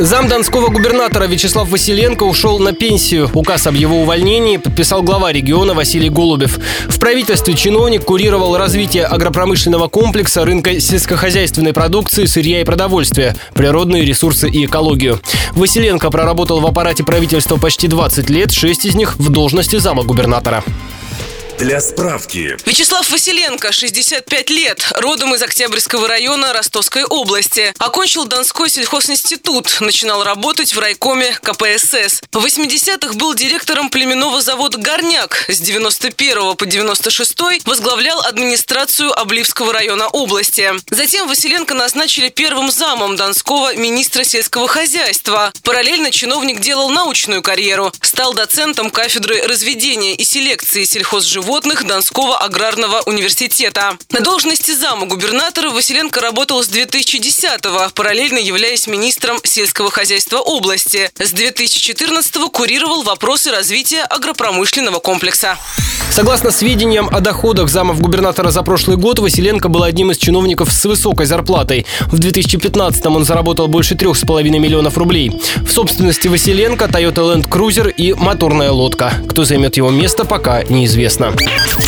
Зам донского губернатора Вячеслав Василенко ушел на пенсию. Указ об его увольнении подписал глава региона Василий Голубев. В правительстве чиновник курировал развитие агропромышленного комплекса, рынка сельскохозяйственной продукции, сырья и продовольствия, природные ресурсы и экологию. Василенко проработал в аппарате правительства почти 20 лет, 6 из них в должности зама губернатора. Для справки. Вячеслав Василенко, 65 лет, родом из Октябрьского района Ростовской области. Окончил Донской сельхозинститут, начинал работать в райкоме КПСС. В 80-х был директором племенного завода «Горняк». С 91 по 96 возглавлял администрацию Обливского района области. Затем Василенко назначили первым замом Донского министра сельского хозяйства. Параллельно чиновник делал научную карьеру. Стал доцентом кафедры разведения и селекции сельхозживотных животных Донского аграрного университета. На должности зама губернатора Василенко работал с 2010-го, параллельно являясь министром сельского хозяйства области. С 2014-го курировал вопросы развития агропромышленного комплекса. Согласно сведениям о доходах замов губернатора за прошлый год, Василенко был одним из чиновников с высокой зарплатой. В 2015-м он заработал больше 3,5 миллионов рублей. В собственности Василенко Toyota Land Cruiser и моторная лодка. Кто займет его место, пока неизвестно. Yeah.